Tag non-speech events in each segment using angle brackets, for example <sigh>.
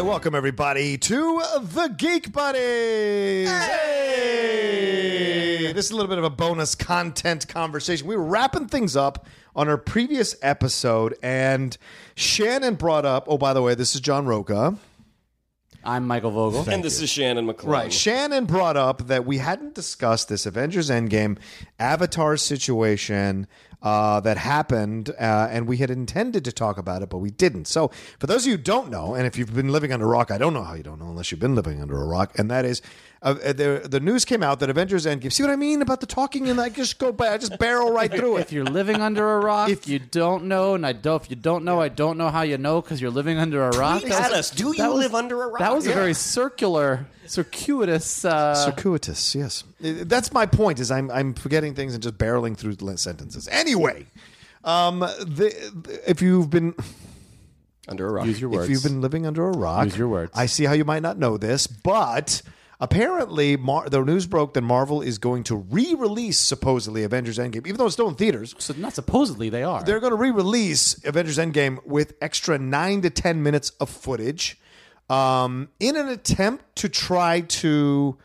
Right, welcome everybody to the Geek Buddies. Hey! This is a little bit of a bonus content conversation. We were wrapping things up on our previous episode, and Shannon brought up. Oh, by the way, this is John Rocha. I'm Michael Vogel. and this is Shannon McClung. Right. Shannon brought up that we hadn't discussed this Avengers Endgame Avatar situation uh, that happened, uh, and we had intended to talk about it, but we didn't. So, for those of you who don't know, and if you've been living under a rock, I don't know how you don't know unless you've been living under a rock, and that is uh, the the news came out that Avengers Endgame. See what I mean about the talking, and I just go by, I just barrel right through If you're living under a rock, If- you don't know, and I don't. If you don't know, I don't know how you know because you're living under a rock. Tweet at us. Do you that was- live under a rock? That was a very circular, circuitous. Uh, Circuitous, yes. That's my point. Is I'm I'm forgetting things and just barreling through sentences. Anyway, um, the, the if you've been Under a rock. use your words. if you've been living under a rock, Use your words. I see how you might not know this, but apparently Mar- the news broke that Marvel is going to re-release supposedly Avengers Endgame, even though it's still in theaters. so not supposedly they are. They're going to re-release Avengers Endgame with extra nine to ten minutes of footage, um, in an attempt to try to.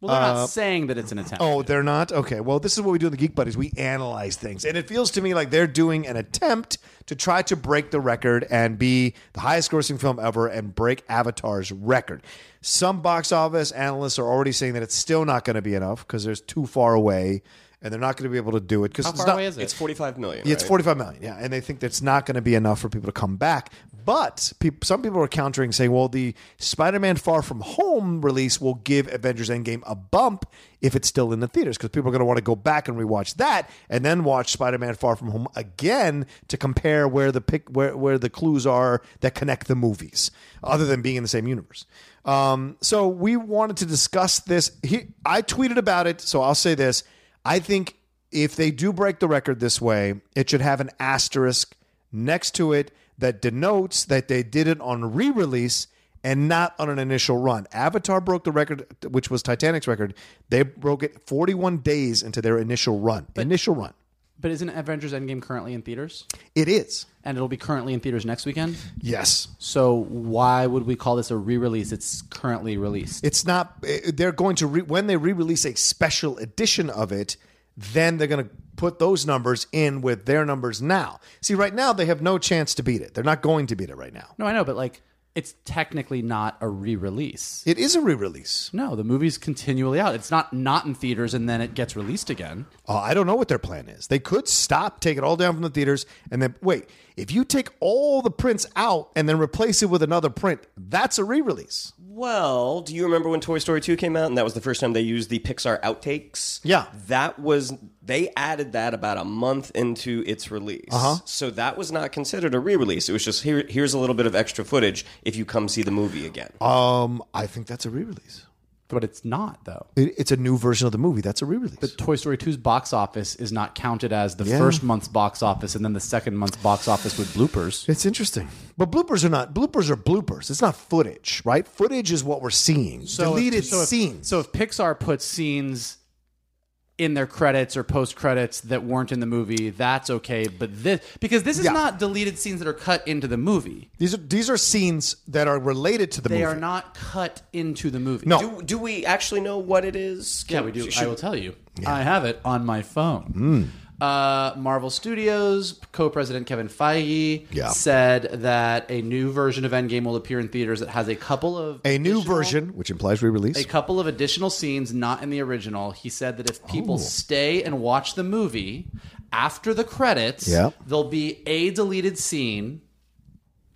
Well, they're not uh, saying that it's an attempt. Oh, they're not? Okay. Well, this is what we do in the Geek Buddies. We analyze things. And it feels to me like they're doing an attempt to try to break the record and be the highest grossing film ever and break Avatar's record. Some box office analysts are already saying that it's still not going to be enough because there's too far away and they're not going to be able to do it because how it's far not, away is it? It's 45 million. yeah, it's right? 45 million. Yeah, and they think that's not going to be enough for people to come back. But some people are countering, saying, "Well, the Spider-Man Far From Home release will give Avengers Endgame a bump if it's still in the theaters, because people are going to want to go back and rewatch that, and then watch Spider-Man Far From Home again to compare where the pick where where the clues are that connect the movies, other than being in the same universe." Um, so we wanted to discuss this. He, I tweeted about it, so I'll say this: I think if they do break the record this way, it should have an asterisk next to it that denotes that they did it on re release and not on an initial run. Avatar broke the record, which was Titanic's record. They broke it 41 days into their initial run. initial run. but isn't Avengers Endgame currently in theaters? It is. And it'll be currently in theaters next weekend. Yes. So why would we call this a re-release? It's currently released. It's not, eh, they're going to, re, when they re release a special edition of it, then they're going to put those numbers in with their numbers now. See, right now, they have no chance to beat it. They're not going to beat it right now. no, I know, but like it's technically not a re-release. It is a re release. No, the movie's continually out. It's not not in theaters and then it gets released again. Uh, I don't know what their plan is. They could stop, take it all down from the theaters, and then wait. If you take all the prints out and then replace it with another print, that's a re-release. Well, do you remember when Toy Story 2 came out and that was the first time they used the Pixar outtakes? Yeah. That was, they added that about a month into its release. Uh-huh. So that was not considered a re release. It was just, here, here's a little bit of extra footage if you come see the movie again. Um, I think that's a re-release. But it's not though. It, it's a new version of the movie. That's a re-release. But Toy Story 2's box office is not counted as the Yeah. first month's box office and then the second month's box office with bloopers. It's interesting. But bloopers are not bloopers are bloopers. It's not footage, right? Footage is what we're seeing. Deleted so if, scenes. So if Pixar puts scenes in their credits or post credits that weren't in the movie, that's okay. But this because this is Yeah. not deleted scenes that are cut into the movie. these are these are scenes that are related to the They movie. They are not cut into the movie. No. Do, do we actually know what it is? Yeah, Can- we do. should- I will tell you. I have it on my phone. Hmm. Uh, Marvel Studios co-president Kevin Feige Yeah. said that a new version of Endgame will appear in theaters that has a couple of a new version, which implies re-release. a couple of additional scenes not in the original. He said that if people stay and watch the movie after the credits, Yeah. there'll be a deleted scene,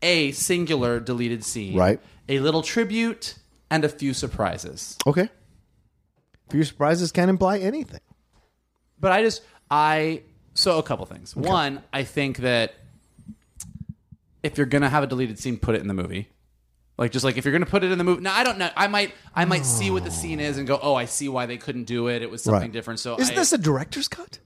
a singular deleted scene, Right. A little tribute and a few surprises. okay. Few surprises can imply anything. But I just I so a couple things. One, I think that if you're gonna have a deleted scene, put it in the movie. Like just like if you're gonna put it in the movie. Now I don't know. I might I might see what the oh. scene is and go, oh, I see why they couldn't do it. It was something Right. different. So Isn't this a director's cut?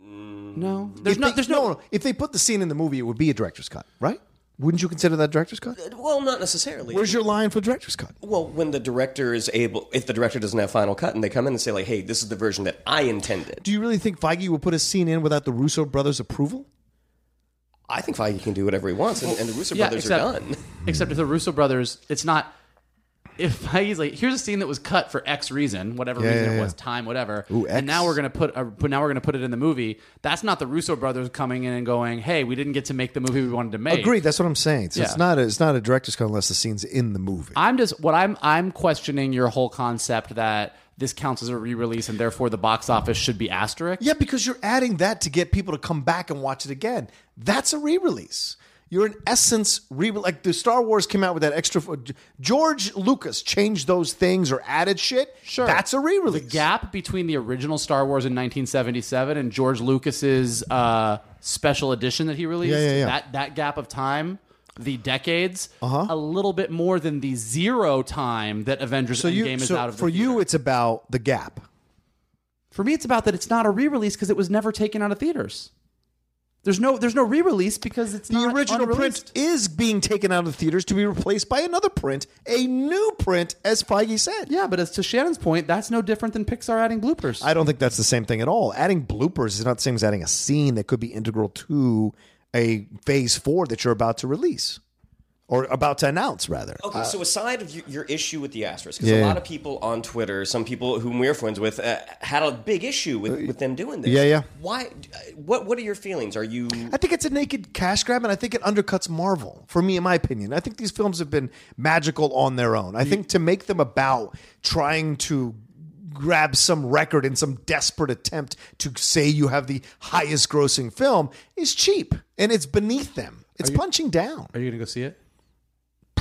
no? There's no there's no, no. If they put the scene in the movie, it would be a director's cut, right? Wouldn't you consider that director's cut? Uh, well, not necessarily. Where's your line for director's cut? well, when the director is able, if the director doesn't have final cut, and they come in and say like, "Hey, this is the version that I intended," Do you really think Feige will put a scene in without the Russo brothers' approval? I think Feige can do whatever he wants, and, and the Russo yeah, brothers except, are done. <laughs> except if the Russo brothers, it's not. If he's like, here's a scene that was cut for X reason, whatever Yeah, reason yeah, it yeah. was, time, whatever, Ooh, and now we're gonna put, uh, but now we're gonna put it in the movie. That's not the Russo brothers coming in and going, "Hey, we didn't get to make the movie we wanted to make." Agreed. That's what I'm saying. So it's not a, it's not a director's cut unless the scene's in the movie. I'm just what I'm I'm questioning your whole concept that this counts as a re-release and therefore the box office should be asterisk. Yeah, because you're adding that to get people to come back and watch it again. That's a re-release. You're in essence re like the Star Wars came out with that extra. George Lucas changed those things or added shit. Sure. that's a re-release. The gap between the original Star Wars in 1977 and George Lucas's uh, special edition that he released, Yeah, yeah, yeah. that that gap of time, the decades, Uh-huh. a little bit more than the zero time that Avengers So Endgame you, is so out of the for you, it's about the gap. For me, it's about that it's not a re-release because it was never taken out of theaters. There's no there's no re-release because it's The original print is being taken out of the theaters to be replaced by another print, a new print, as Feige said. Yeah, but as to Shannon's point, that's no different than Pixar adding bloopers. I don't think that's the same thing at all. Adding bloopers is not the same as adding a scene that could be integral to a phase four that you're about to release or about to announce, rather. Okay, so aside of your, your issue with the asterisk, because Yeah. a lot of people on Twitter, some people whom we're friends with, uh, had a big issue with, with them doing this. yeah, yeah. Why? uh, What What are your feelings? Are you? I think it's a naked cash grab, and I think it undercuts Marvel. For me, in my opinion, I think these films have been magical on their own. I think to make them about trying to grab some record in some desperate attempt to say you have the highest grossing film is cheap, and it's beneath them. It's punching down. Are you gonna go see it?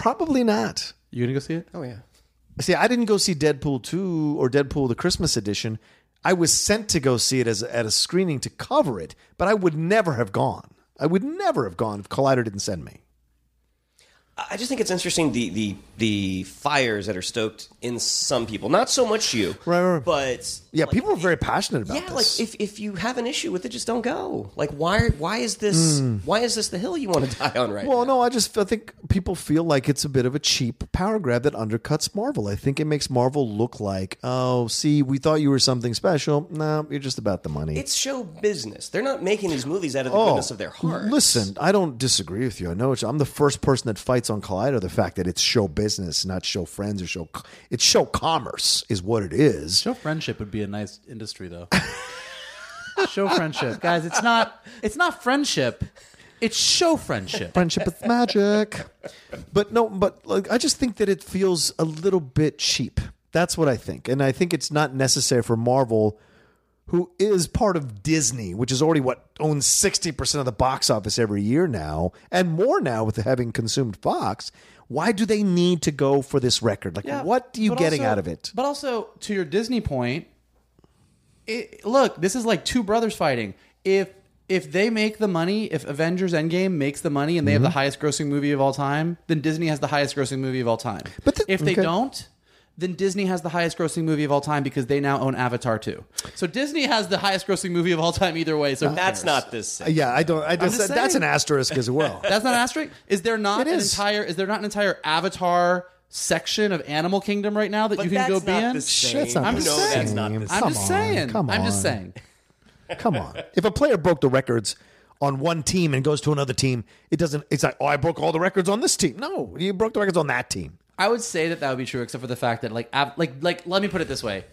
Probably not. You gonna go see it? Oh yeah. See, I didn't go see Deadpool 2 or Deadpool the Christmas edition. I was sent to go see it as at a screening to cover it, but I would never have gone. I would never have gone if Collider didn't send me. I just think it's interesting the the the fires that are stoked in some people. Not so much you, Right, right. But Yeah, like, people are very passionate about Yeah, this. like if, if you have an issue with it, just don't go. Like why why is this hmm. why is this the hill you want to <laughs> die on right well, now? no, I just I think people feel like it's a bit of a cheap power grab that undercuts Marvel. I think it makes Marvel look like, oh, see, we thought you were something special. No, you're just about the money. It's show business. They're not making these movies out of the Oh, goodness of their heart. Listen, I don't disagree with you. I know it's, I'm the first person that fights on Collider the fact that it's show business, not show friends or show. It's show commerce, is what it is. Show friendship would be a nice industry, though. <laughs> show friendship, guys. It's not. It's not friendship. It's show friendship. Friendship is magic. But no, but like I just think that it feels a little bit cheap. That's what I think, and I think it's not necessary for Marvel, who is part of Disney, which is already what owns sixty percent of the box office every year now, and more now with having consumed Fox. Why do they need to go for this record? Like, Yeah, what are you getting also- out of it? But also, to your Disney point, it, look, this is like two brothers fighting. If if they make the money, if Avengers Endgame makes the money and they have Mm-hmm. the highest grossing movie of all time, then Disney has the highest grossing movie of all time. But the- if they okay. don't, then Disney has the highest grossing movie of all time because they now own Avatar too. So Disney has the highest grossing movie of all time either way. So who That's cares? not this. Sick. Yeah, I don't. I just, just that's saying. an asterisk as well. <laughs> That's not an asterisk. Is there not It an is. entire? Is there not an entire Avatar section of Animal Kingdom right now that But you can go be not in? the. That's not I'm just no, saying. that's not the I'm just saying. come on. I'm just saying. Come on. If a player broke the records on one team and goes to another team, it doesn't. It's like, oh, I broke all the records on this team. No, you broke the records on that team. I would say that that would be true, except for the fact that like av- like like let me put it this way.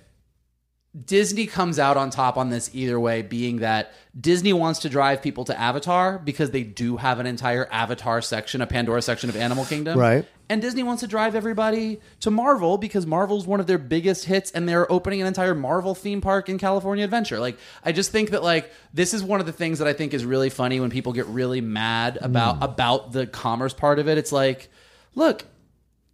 Disney comes out on top on this either way, being that Disney wants to drive people to Avatar because they do have an entire Avatar section, a Pandora section of Animal Kingdom. Right. And Disney wants to drive everybody to Marvel because Marvel's one of their biggest hits and they're opening an entire Marvel theme park in California Adventure. Like I just think that like this is one of the things that I think is really funny when people get really mad about hmm. about the commerce part of it. It's like, look,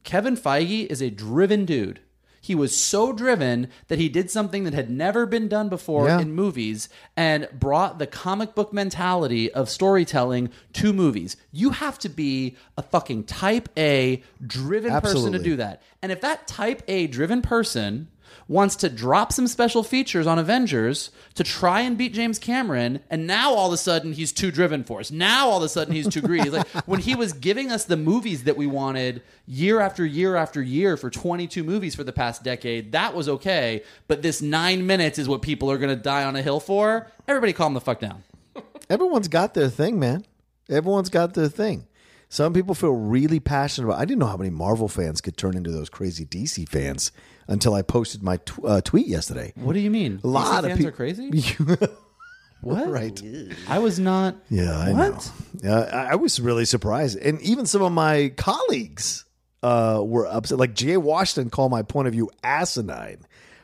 Kevin Feige is a driven dude. He was so driven that he did something that had never been done before Yeah. in movies and brought the comic book mentality of storytelling to movies. You have to be a fucking type A driven person to do that. And if that type A driven person wants to drop some special features on Avengers to try and beat James Cameron, and now all of a sudden he's too driven for us. Now all of a sudden he's too greedy. Like when he was giving us the movies that we wanted year after year after year for 22 movies for the past decade, that was okay. But this nine minutes is what people are going to die on a hill for. Everybody calm the fuck down. Everyone's got their thing, man. Everyone's got their thing. Some people feel really passionate about. I didn't know how many Marvel fans could turn into those crazy DC fans until I posted my tw- uh, tweet yesterday. What do you mean? A lot of fans people are crazy. <laughs> What? right? I was not. Yeah, I What? know. Yeah, I, I was really surprised, and even some of my colleagues uh, were upset. Like Jay Washington called my point of view asinine.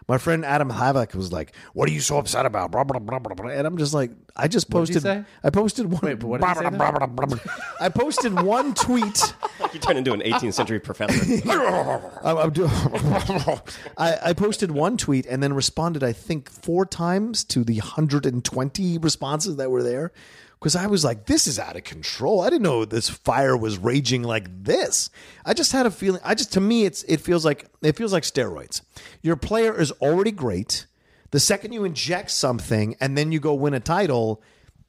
My friend Adam Havoc was like, "What are you so upset about?" Blah, blah, blah, blah, blah. And I'm just like, I just What did he posted. I posted one. Wait, but what did blah, blah, blah, blah, blah. I posted one <laughs> tweet. You turned into an 18th century professor. <laughs> I, I'm do- <laughs> I, I posted one tweet and then responded, I think, four times to the 120 responses that were there. Because I was like, this is out of control. I didn't know this fire was raging like this. I just had a feeling. I just, to me, it's it feels like it feels like steroids. Your player is already great. The second you inject something and then you go win a title,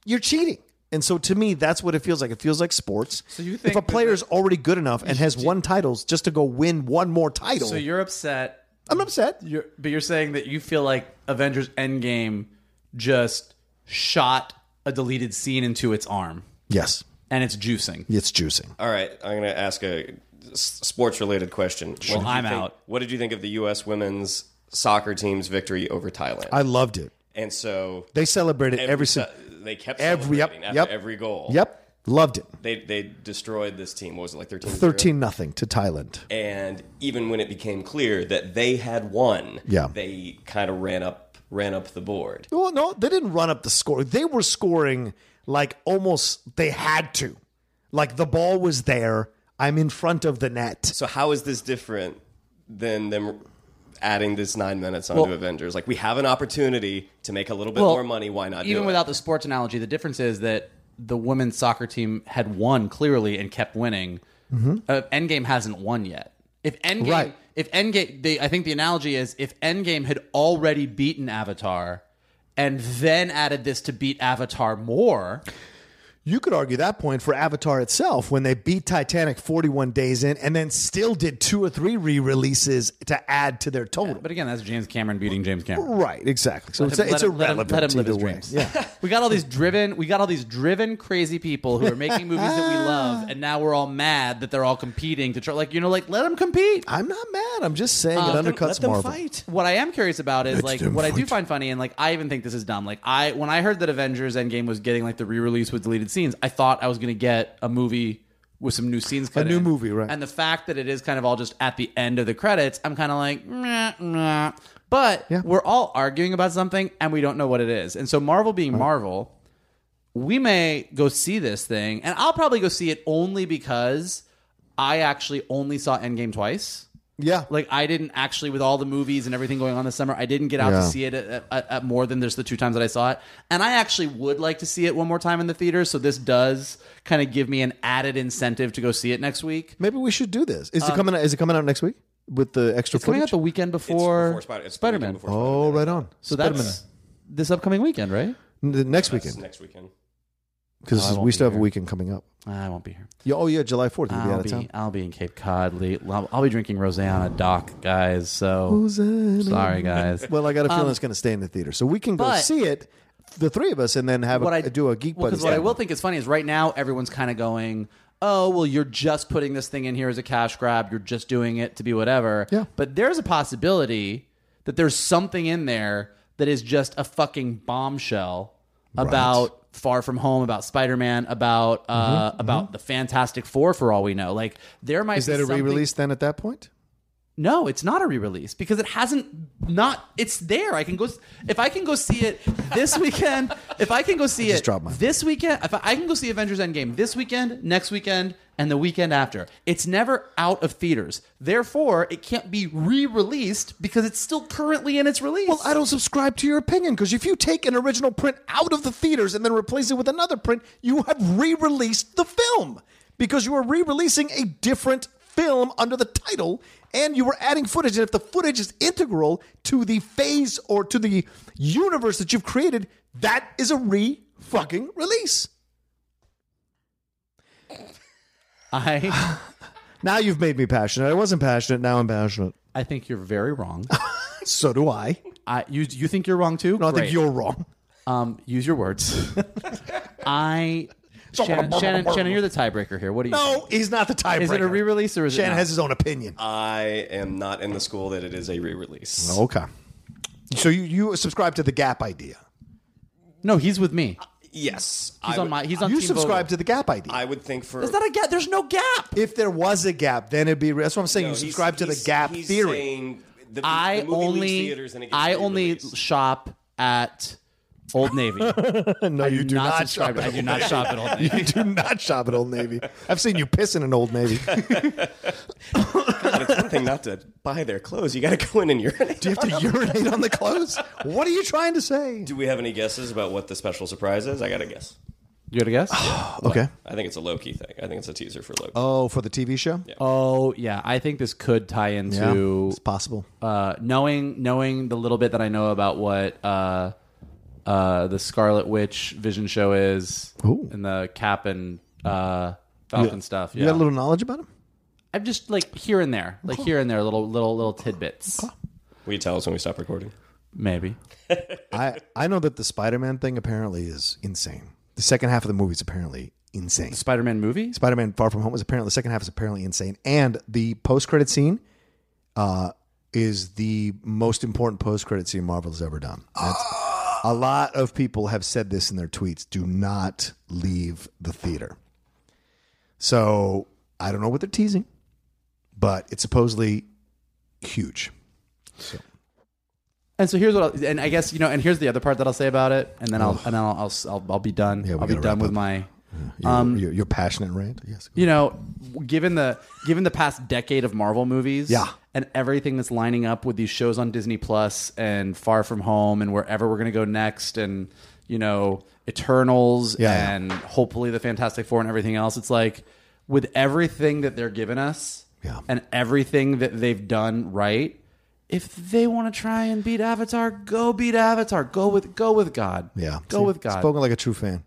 you're cheating. And so to me, that's what it feels like. It feels like sports. So you think if a player is already good enough and has won titles just to go win one more title, So you're upset I'm upset. You're, but you're saying that you feel like Avengers Endgame just shot a deleted scene into its arm Yes, and it's juicing. it's juicing. All right, I'm going to ask a sports related question. What Well, did you I'm think- out. What did you think of the U.S. women's soccer team's victory over Thailand? I loved it. and so They celebrated every, every, single. se- they kept every- yep, celebrating after yep. every goal. Yep, loved it. They they destroyed this team. What was it like 13? Thirteen nothing to Thailand. And even when it became clear that they had won, Yeah. they kind of ran up ran up the board. Well, no, they didn't run up the score. They were scoring like almost they had to. Like the ball was there. I'm in front of the net. So how is this different than them adding this nine minutes onto Well- Avengers? Like we have an opportunity to make a little bit Well, more money. Why not? Even do without it? the sports analogy, the difference is that the women's soccer team had won clearly and kept winning. Uh, Endgame hasn't won yet. If Endgame. Right. if Endgame, they, I think the analogy is if Endgame had already beaten Avatar, and then added this to beat Avatar more, You could argue that point for Avatar itself when they beat Titanic 41 days in and then still did two or three re-releases to add to their total. but again, that's James Cameron beating James Cameron. right, exactly. So it's, Let him- it's let him- let him- let him live his dreams. Yeah. <laughs> we got all these driven, we got all these driven, crazy people who are making movies that we <laughs> love, and now we're all mad that they're all competing to try. Like you know, like let them compete. I'm not mad. I'm just saying it um, undercuts Let them Marvel. fight. What I am curious about is like them what I do find funny, and like I even think this is dumb. Like I when I heard that Avengers Endgame was getting like the re-release with deleted scenes, I thought I was going to get a movie with some new scenes. Cut new in. movie, right. And the fact that it is kind of all just at the end of the credits, I'm kind of like, meh, meh. but Yeah. we're all arguing about something and we don't know what it is. And so Marvel being Marvel, we may go see this thing, and I'll probably go see it only because I actually only saw Endgame twice. Yeah. Like I didn't actually, with all the movies and everything going on this summer, I didn't get out Yeah. to see it at, at, at more than just the two times that I saw it. And I actually would like to see it one more time in the theater. So this does kind of give me an added incentive to go see it next week. Maybe we should do this. Um, Is it coming out is it coming out next week? with the extra It's coming out footage? the weekend It's before, before Spider- it's the Spider Man. weekend before oh, right on. So that's this upcoming weekend, right? the next That's weekend next weekend. Because Oh, we still have a weekend coming up. I won't be here. Yeah, oh yeah, July fourth. You'll be out I'll of be, town. I'll be in Cape Cod. Late. I'll, I'll be drinking rosé on a dock, guys. So sorry, guys. <laughs> Well, I got a feeling Um, it's going to stay in the theater, so we can go but- see it, the three of us, and then have what a, I do a geek well, buddies. what I will think is funny is right now everyone's kind of going, "Oh, well, you're just putting this thing in here as a cash grab. You're just doing it to be whatever." Yeah. But there's a possibility that there's something in there that is just a fucking bombshell about Far From Home, about Spider Man, about uh, about the Fantastic Four. For all we know, like there might Mm-hmm, Is be that a something- re-release then? At that point, No, it's not a re-release because it hasn't not it's there. I can go if I can go see it this <laughs> weekend, if I can go see just it this weekend, if I, I can go see Avengers Endgame this weekend, next weekend, and the weekend after. It's never out of theaters. Therefore, it can't be re-released because it's still currently in its release. well, I don't subscribe to your opinion because if you take an original print out of the theaters and then replace it with another print, you have re-released the film because you are re-releasing a different film under the title and you were adding footage and if the footage is integral to the phase or to the universe that you've created that is a re fucking release I <laughs> now you've made me passionate i wasn't passionate now i'm passionate I think you're very wrong. <laughs> so do i I you you think you're wrong too? no, i Great. think you're wrong um use your words. <laughs> I Shannon, Shannon, Shannon, you're the tiebreaker here. What do you? think? no he's not the tiebreaker Is it a re-release or is it shannon not? has his own opinion I am not in the school that it is a re-release. okay so you, you subscribe to the gap idea No, he's with me. Yes, He's I on would, my. He's on. you Team subscribe Vogel. to the gap idea I would think for There's not a gap. There's no gap. if there was a gap then it'd be that's what i'm saying No, you he's- subscribe to the he's- gap he's theory saying The, I the movie leaves only. theaters and it gets I only re-released. shop at Old Navy. <laughs> no I you do not, subscribe. shop I do not shop at Old Navy. you do not shop at Old Navy. I've seen you piss in an Old Navy. <laughs> But it's one thing not to buy their clothes. You got to go in and urinate. Do you have to urinate on the clothes? What are you trying to say? Do we have any guesses about what the special surprise is? I got to guess. You got a guess? <gasps> Okay. I think it's a low key thing. I think it's a teaser for Loki. Oh, for the TV show? Yeah, Oh yeah, I think this could tie into it's possible. uh, knowing knowing the little bit that I know about what uh, uh, the Scarlet Witch Vision show is Ooh. and the Cap and uh, Falcon stuff. Yeah, You got a little knowledge about him? I'm just like here and there, like here and there, little little little tidbits. Will you tell us when we stop recording? Maybe. <laughs> I, I know that the Spider Man thing apparently is insane. The second half of the movie is apparently insane. Spider-Man movie. Spider Man Far From Home is apparently, the second half is apparently insane. And the post credit scene uh, is the most important post credit scene Marvel has ever done. That's, a lot of people have said this in their tweets do not leave the theater. So I don't know what they're teasing, but it's supposedly huge. And so here's what, I'll, and I guess you know, and here's the other part that I'll say about it, and then I'll, and then I'll, I'll, I'll, I'll be done. Yeah, I'll be done with up. my. Your, Um, your, your passionate rant? Yes. you know, given the given the past decade of Marvel movies, Yeah. and everything that's lining up with these shows on Disney Plus and Far From Home and wherever we're going to go next, and you know, Eternals Yeah, yeah. and hopefully the Fantastic Four and everything else, it's like with everything that they're giving us, Yeah. and everything that they've done right. If they want to try and beat Avatar, go beat Avatar. Go with go with God. Yeah. go See, with God. Spoken like a true fan.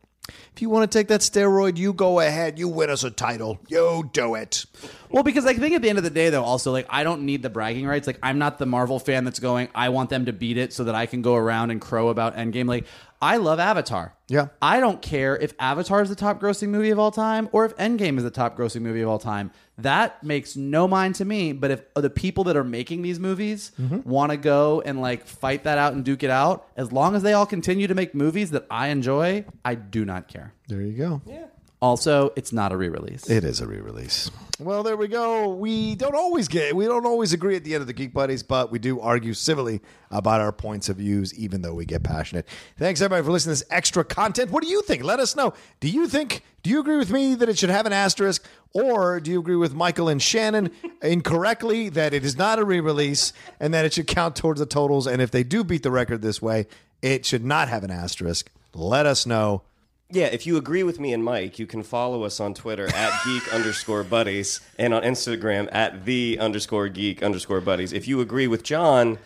If you want to take that steroid, you go ahead. You win us a title. You do it. Well, because I think at the end of the day, though, also like I don't need the bragging rights. Like I'm not the Marvel fan that's going. I want them to beat it so that I can go around and crow about Endgame. Like I love Avatar. Yeah. I don't care if Avatar is the top grossing movie of all time or if Endgame is the top grossing movie of all time. That makes no mind to me. But if the people that are making these movies Mm-hmm. want to go and like fight that out and duke it out, as long as they all continue to make movies that I enjoy, I do not care. There you go. Also, it's not a re-release. It is a re-release. Well, there we go. We don't always get we don't always agree at the end of the Geek Buddies, but we do argue civilly about our points of views, even though we get passionate. Thanks everybody for listening to this extra content. What do you think? Let us know. Do you think do you agree with me that it should have an asterisk, or do you agree with Michael and Shannon <laughs> incorrectly that it is not a re-release and that it should count towards the totals? And if they do beat the record this way, it should not have an asterisk. Let us know. Yeah, if you agree with me and Mike, you can follow us on Twitter at <laughs> geek underscore buddies and on Instagram at the underscore geek underscore buddies. If you agree with John,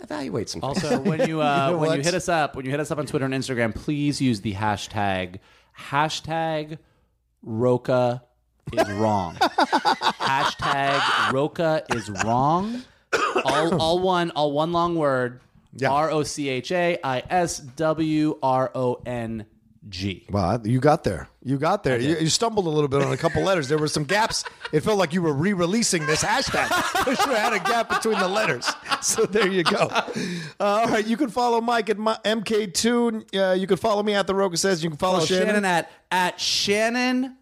evaluate some things. Also, when you, <laughs> uh, You know when you what? hit us up, when you hit us up on Twitter and Instagram, please use the hashtag hashtag Rocha is wrong. <laughs> hashtag Rocha is wrong. All, all one, all one long word. Yeah. R O C H A I S W R O N G. Well, you got there. You got there. You, you stumbled a little bit on a couple letters. There were some gaps. It felt like you were re-releasing this hashtag. <laughs> you sure had a gap between the letters. So there you go. Uh, all right, you can follow Mike at my, MK2. Uh, you can follow me at the Rocha says. You can follow Oh, Shannon. Shannon at at Shannon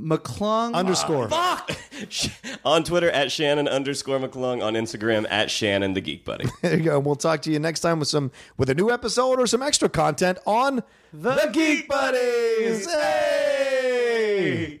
McClung uh, Underscore. fuck. <laughs> on Twitter at Shannon underscore McClung, on Instagram at Shannon the Geek Buddy. <laughs> There you go. And we'll talk to you next time with some with a new episode or some extra content on the, Geek Buddies. Hey!